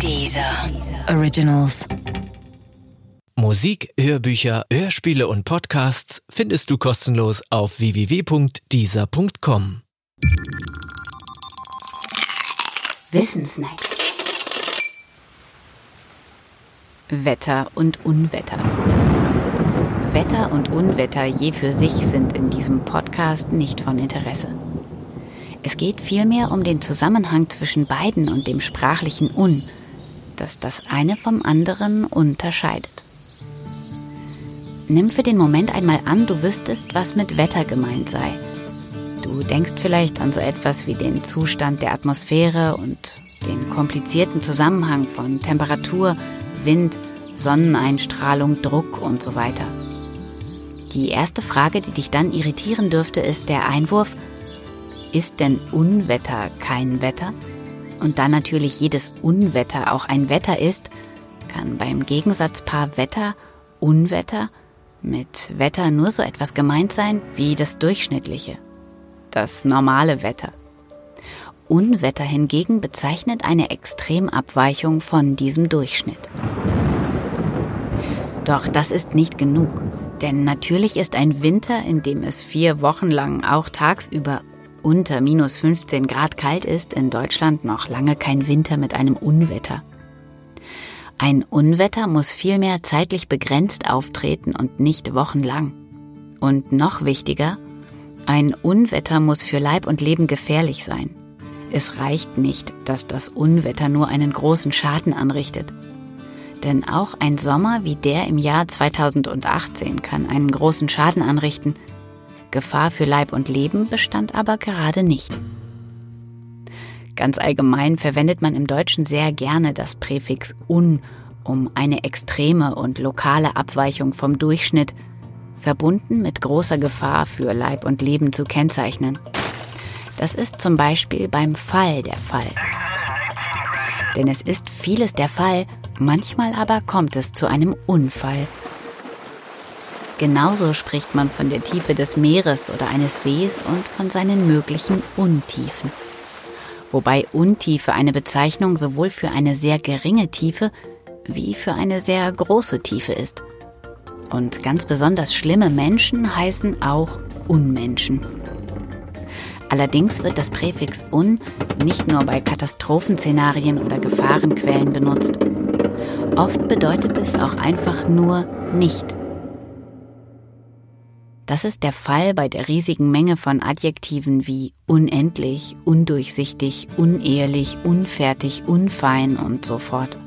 Dieser Originals. Musik, Hörbücher, Hörspiele und Podcasts findest du kostenlos auf www.dieser.com. Wissensnacks. Wetter und Unwetter. Wetter und Unwetter je für sich sind in diesem Podcast nicht von Interesse. Es geht vielmehr um den Zusammenhang zwischen beiden und dem sprachlichen Un, das das eine vom anderen unterscheidet. Nimm für den Moment einmal an, du wüsstest, was mit Wetter gemeint sei. Du denkst vielleicht an so etwas wie den Zustand der Atmosphäre und den komplizierten Zusammenhang von Temperatur, Wind, Sonneneinstrahlung, Druck und so weiter. Die erste Frage, die dich dann irritieren dürfte, ist der Einwurf, ist denn Unwetter kein Wetter? Und da natürlich jedes Unwetter auch ein Wetter ist, kann beim Gegensatzpaar Wetter, Unwetter mit Wetter nur so etwas gemeint sein wie das durchschnittliche, das normale Wetter. Unwetter hingegen bezeichnet eine Extremabweichung von diesem Durchschnitt. Doch das ist nicht genug, denn natürlich ist ein Winter, in dem es vier Wochen lang auch tagsüber unter minus 15 Grad kalt ist, in Deutschland noch lange kein Winter mit einem Unwetter. Ein Unwetter muss vielmehr zeitlich begrenzt auftreten und nicht wochenlang. Und noch wichtiger, ein Unwetter muss für Leib und Leben gefährlich sein. Es reicht nicht, dass das Unwetter nur einen großen Schaden anrichtet. Denn auch ein Sommer wie der im Jahr 2018 kann einen großen Schaden anrichten, Gefahr für Leib und Leben bestand aber gerade nicht. Ganz allgemein verwendet man im Deutschen sehr gerne das Präfix un, um eine extreme und lokale Abweichung vom Durchschnitt, verbunden mit großer Gefahr für Leib und Leben zu kennzeichnen. Das ist zum Beispiel beim Fall der Fall. Denn es ist vieles der Fall, manchmal aber kommt es zu einem Unfall. Genauso spricht man von der Tiefe des Meeres oder eines Sees und von seinen möglichen Untiefen. Wobei Untiefe eine Bezeichnung sowohl für eine sehr geringe Tiefe wie für eine sehr große Tiefe ist. Und ganz besonders schlimme Menschen heißen auch Unmenschen. Allerdings wird das Präfix un nicht nur bei Katastrophenszenarien oder Gefahrenquellen benutzt. Oft bedeutet es auch einfach nur nicht das ist der Fall bei der riesigen Menge von Adjektiven wie unendlich, undurchsichtig, unehrlich, unfertig, unfein und so fort.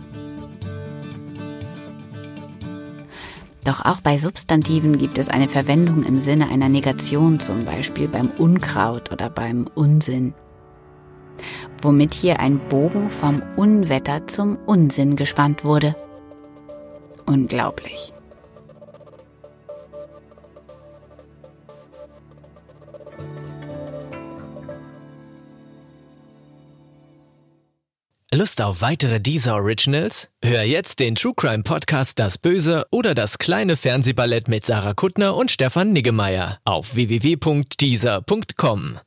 Doch auch bei Substantiven gibt es eine Verwendung im Sinne einer Negation, zum Beispiel beim Unkraut oder beim Unsinn. Womit hier ein Bogen vom Unwetter zum Unsinn gespannt wurde. Unglaublich. Lust auf weitere Deezer Originals? Hör jetzt den True Crime Podcast Das Böse oder das kleine Fernsehballett mit Sarah Kuttner und Stefan Niggemeier auf www.deezer.com.